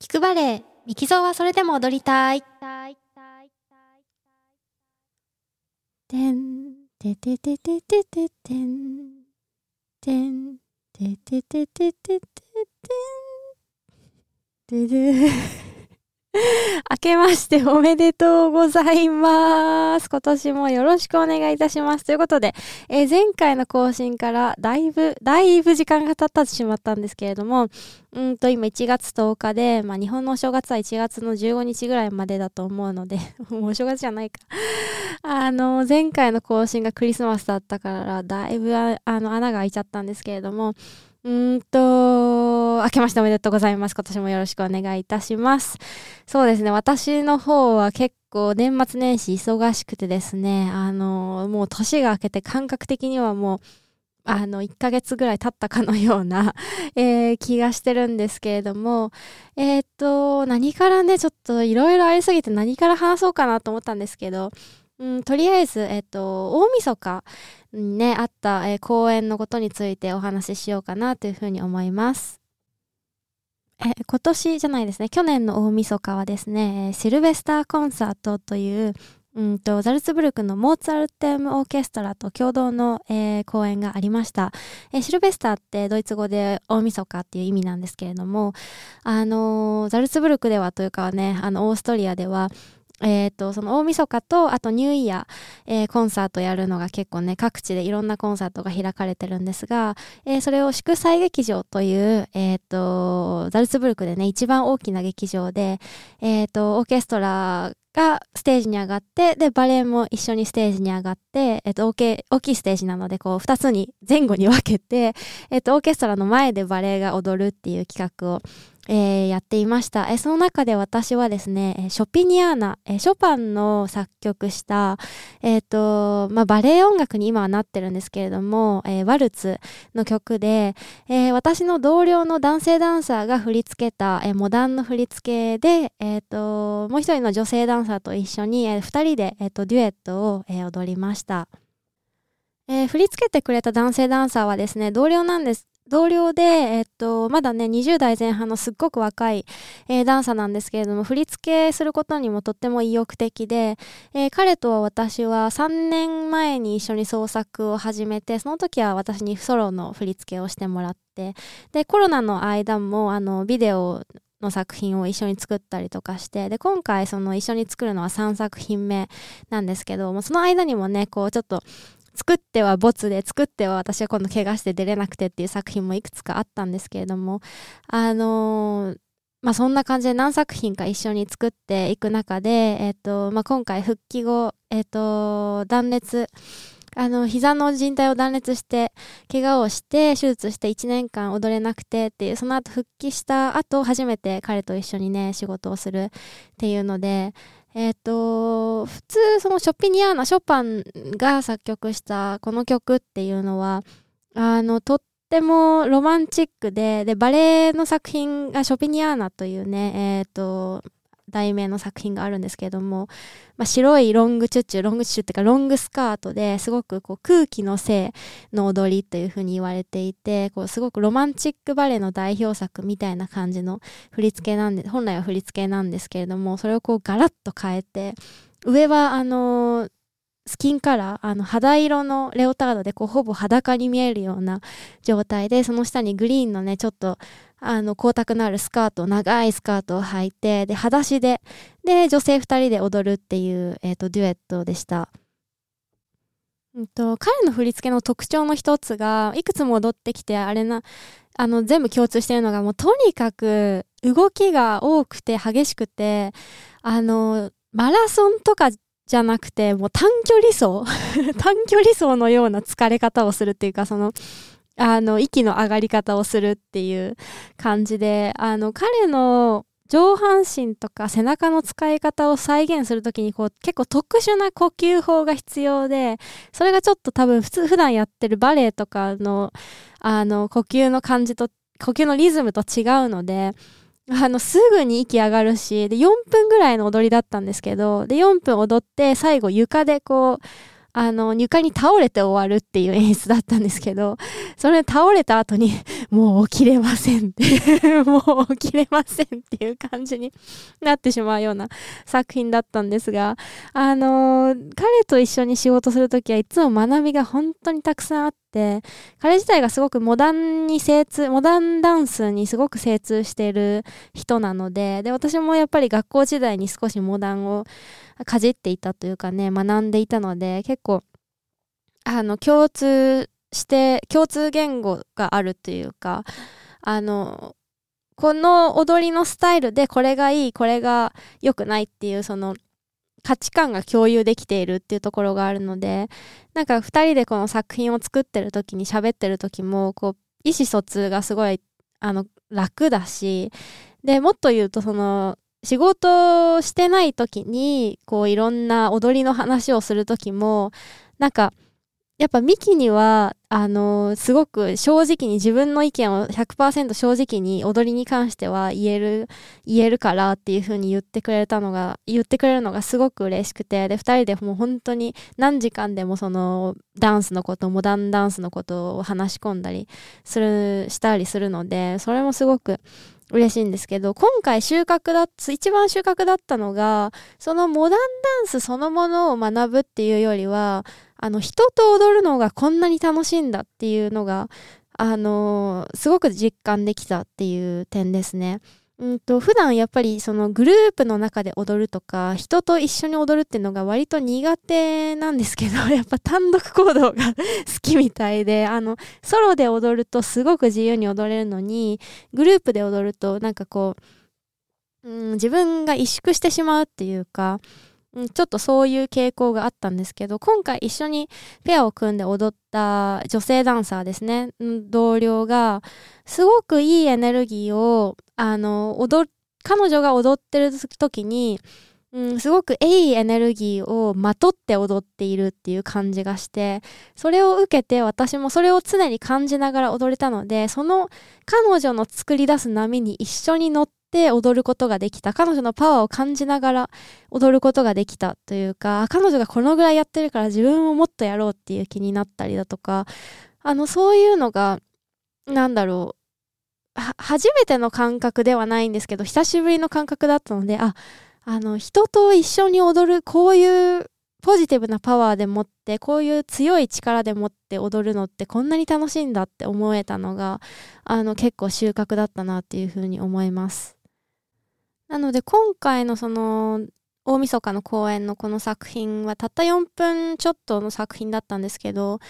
聞くバレエ、ミキゾーはそれでも踊りたい。てん、てててててててん、てん、てててててててん、てて。明けましておめでとうございます。今年もよろしくお願いいたします。ということで、えー、前回の更新からだいぶ、だいぶ時間が経ってしまったんですけれども、うんと今1月10日で、まあ日本のお正月は1月の15日ぐらいまでだと思うので、もうお正月じゃないか。あの、前回の更新がクリスマスだったから、だいぶあの穴が開いちゃったんですけれども、うんと、明けましておめでとうございます。今年もよろしくお願いいたします。そうですね、私の方は結構年末年始忙しくてですね、あの、もう年が明けて感覚的にはもう、あの、1ヶ月ぐらい経ったかのようなえー、気がしてるんですけれども、えー、っと、何からね、ちょっといろいろありすぎて何から話そうかなと思ったんですけど、うん、とりあえず、えっと、大晦日にね、あった、えー、公演のことについてお話ししようかなというふうに思います。え今年じゃないですね、去年の大晦日はですね、シルベスターコンサートという、うんと、ザルツブルクのモーツァルテムオーケストラと共同の、えー、公演がありました、え、シルベスターってドイツ語で大晦日っていう意味なんですけれども、あのー、ザルツブルクではというかね、あの、オーストリアでは、えっ、ー、と、その大晦日と、あとニューイヤー、えー、コンサートやるのが結構ね、各地でいろんなコンサートが開かれてるんですが、えー、それを祝祭劇場という、えっ、と、ザルツブルクでね、一番大きな劇場で、えっ、と、オーケストラがステージに上がって、で、バレエも一緒にステージに上がって、えっ、と、大きいステージなので、こう、二つに、前後に分けて、えっ、と、オーケストラの前でバレエが踊るっていう企画を、えー、やっていました。えー、その中で私はですね、ショピニアーナ、えー、ショパンの作曲した、えっ、と、まあ、バレエ音楽に今はなってるんですけれども、えワルツの曲で、え私の同僚の男性ダンサーが振り付けた、えモダンの振り付けで、えっ、と、もう一人の女性ダンサーと一緒に、え二人で、えっ、と、デュエットを、え踊りました。えー、振り付けてくれた男性ダンサーはですね、同僚なんです。同僚で、えっと、まだね、20代前半のすっごく若い、えー、ダンサーなんですけれども、振り付けすることにもとっても意欲的で、えー、彼と私は3年前に一緒に創作を始めて、その時は私にソロの振り付けをしてもらって、で、コロナの間も、あの、ビデオの作品を一緒に作ったりとかして、で、今回その一緒に作るのは3作品目なんですけども、その間にもね、こうちょっと作ってはボツで作っては私は今度怪我して出れなくてっていう作品もいくつかあったんですけれどもあのー、まあそんな感じで何作品か一緒に作っていく中で、え、ー、と、まあ今回復帰後、え、ー、と、断裂、あの、膝の靭帯を断裂して、怪我をして、手術して1年間踊れなくてっていう、その後復帰した後、初めて彼と一緒にね、仕事をするっていうので、えっ、ー、と、普通そのショピニアーナ、ショパンが作曲したこの曲っていうのは、あの、とってもロマンチックで、で、バレエの作品がショピニアーナというね、えっ、ー、と、題名の作品があるんですけれども、まあ、白いロングチュッチュ、ロングチュッチュっていうかロングスカートですごくこう空気のせいの踊りというふうに言われていて、こうすごくロマンチックバレエの代表作みたいな感じの振り付けなんで、本来は振り付けなんですけれども、それをこうガラッと変えて、上はあのースキンカラー、あの肌色のレオタードでこうほぼ裸に見えるような状態で、その下にグリーンのね、ちょっとあの光沢のあるスカート、長いスカートを履いて、で、裸足で、で、女性二人で踊るっていう、え、ー、と、デュエットでした。うんと、彼の振り付けの特徴の一つが、いくつも踊ってきて、あれな、あの、全部共通してるのが、もうとにかく動きが多くて激しくて、あの、マラソンとかじゃなくて、もう短距離走。短距離走のような疲れ方をするっていうか、その、あの、息の上がり方をするっていう感じで、あの、彼の上半身とか背中の使い方を再現するときにこう結構特殊な呼吸法が必要で、それがちょっと多分普通普段やってるバレエとかのあの呼吸の感じと、呼吸のリズムと違うので、あの、すぐに息上がるし、で、4分ぐらいの踊りだったんですけど、で、4分踊って、最後床でこう、あの、床に倒れて終わるっていう演出だったんですけど、それ倒れた後に、もう起きれませんって もう起きれませんっていう感じになってしまうような作品だったんですが、あの、彼と一緒に仕事するときはいつも学びが本当にたくさんあってって、彼自体がすごくモダンに精通、モダンダンスにすごく精通している人なので、で、私もやっぱり学校時代に少しモダンをかじっていたというかね、学んでいたので、結構、あの、共通して、共通言語があるというか、あの、この踊りのスタイルでこれがいい、これが良くないっていう、その、価値観が共有できているっていうところがあるので、なんか2人でこの作品を作ってる時に喋ってる時も、こう、意思疎通がすごい、あの、楽だし、で、もっと言うとその、仕事してない時に、こういろんな踊りの話をする時も、なんか、やっぱミキには、あのー、すごく正直に自分の意見を100%正直に踊りに関しては言える、言えるからっていう風に言ってくれたのが、言ってくれるのがすごく嬉しくて、で、二人でもう本当に何時間でもそのダンスのこと、モダンダンスのことを話し込んだりする、したりするので、それもすごく嬉しいんですけど、今回収穫だ、一番収穫だったのが、そのモダンダンスそのものを学ぶっていうよりは、あの、人と踊るのがこんなに楽しいんだっていうのが、あの、すごく実感できたっていう点ですね。うんと、普段やっぱりそのグループの中で踊るとか、人と一緒に踊るっていうのが割と苦手なんですけど、やっぱ単独行動が 好きみたいで、あの、ソロで踊るとすごく自由に踊れるのに、グループで踊るとなんかこう、うん、自分が萎縮してしまうっていうか、ちょっとそういう傾向があったんですけど、今回一緒にペアを組んで踊った女性ダンサーですね、同僚が、すごくいいエネルギーを、あの、踊、彼女が踊ってる時に、うん、すごくいいエネルギーをまとって踊っているっていう感じがして、それを受けて私もそれを常に感じながら踊れたので、その彼女の作り出す波に一緒に乗っって踊ることができた。彼女のパワーを感じながら踊ることができたというか、彼女がこのぐらいやってるから自分ももっとやろうっていう気になったりだとか、あの、そういうのが、なんだろう、初めての感覚ではないんですけど、久しぶりの感覚だったので、あ、あの、人と一緒に踊る、こういうポジティブなパワーでもって、こういう強い力でもって踊るのってこんなに楽しいんだって思えたのが、あの、結構収穫だったなっていうふうに思います。なので今回のその大晦日の公演のこの作品はたった4分ちょっとの作品だったんですけど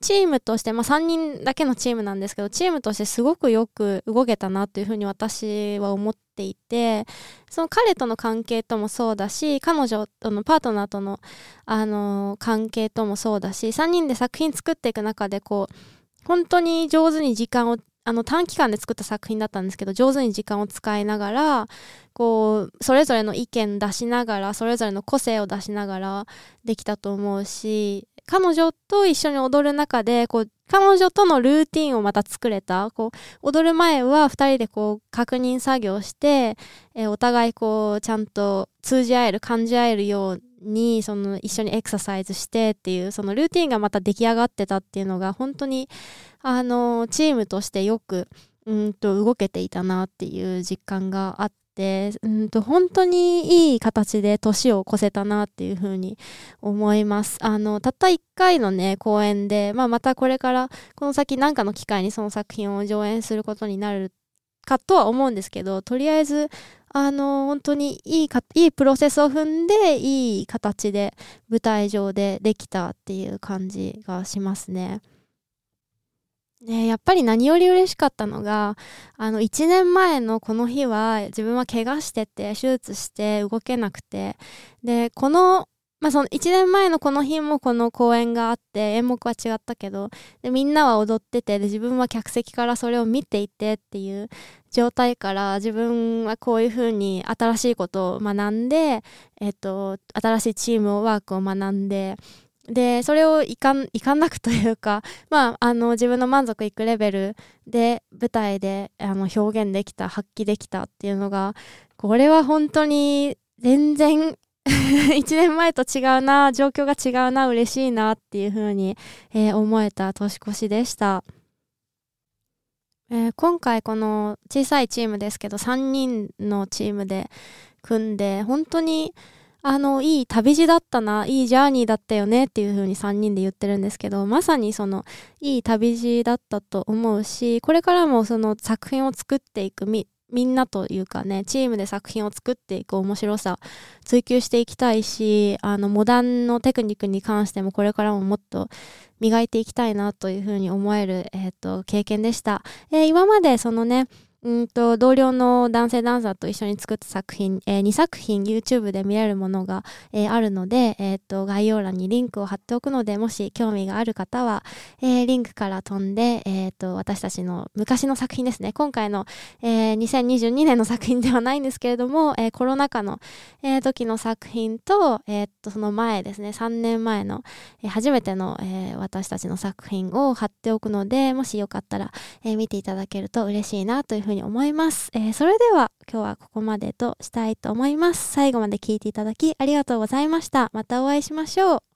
チームとして、まあ、3人だけのチームなんですけどチームとしてすごくよく動けたなというふうに私は思っていてその彼との関係ともそうだし彼女とのパートナーとの、あの関係ともそうだし3人で作品作っていく中でこう本当に上手に時間をあの短期間で作った作品だったんですけど上手に時間を使いながらこうそれぞれの意見出しながらそれぞれの個性を出しながらできたと思うし彼女と一緒に踊る中でこう彼女とのルーティンをまた作れた。こう踊る前は2人でこう確認作業して、えー、お互いこうちゃんと通じ合える感じ合えるようにその一緒にエクササイズしてっていうそのルーティンがまた出来上がってたっていうのが本当にあのチームとしてよくうんと動けていたなっていう実感があってうんと本当にいい形で年を越せたなっていうふうに思います。あのたった1回のね公演で、まあ、またこれからこの先何かの機会にその作品を上演することになるかとは思うんですけどとりあえずあの本当にいいかいいプロセスを踏んでいい形で舞台上でできたっていう感じがしますね。ね、やっぱり何より嬉しかったのが、あの、1年前のこの日は自分は怪我してて、手術して動けなくて、で、この、まあ、その1年前のこの日もこの公演があって、演目は違ったけど、で、みんなは踊ってて、で、自分は客席からそれを見ていてっていう状態から、自分はこういうふうに新しいことを学んで、えっと、新しいチームワークを学んで、で、それをいかん、いかんなくというか、まあ、あの、自分の満足いくレベルで舞台であの表現できた、発揮できたっていうのが、これは本当に全然 1年前と違うな、状況が違うな、嬉しいなっていう風に、えー、思えた年越しでした。えー、今回この小さいチームですけど、3人のチームで組んで、本当にあの、いい旅路だったな、いいジャーニーだったよねっていう風に3人で言ってるんですけど、まさにその、いい旅路だったと思うし、これからもその作品を作っていくみ、んなというかね、チームで作品を作っていく面白さ、追求していきたいし、あの、モダンのテクニックに関してもこれからももっと磨いていきたいなというふうに思える、えっ、ー、と、経験でした。えー、今までそのね、うんと、同僚の男性ダンサーと一緒に作った作品、えー、2作品 YouTube で見れるものが、えー、あるので、え、ー、と、概要欄にリンクを貼っておくので、もし興味がある方は、えー、リンクから飛んで、えっ、と、私たちの昔の作品ですね。今回の、えー、2022年の作品ではないんですけれども、えー、コロナ禍の、えー、時の作品と、えっと、その前ですね、3年前の、えー、初めての、えー、私たちの作品を貼っておくので、もしよかったら、えー、見ていただけると嬉しいなというふうにふうに思います。えー、それでは今日はここまでとしたいと思います。最後まで聞いていただきありがとうございました。またお会いしましょう。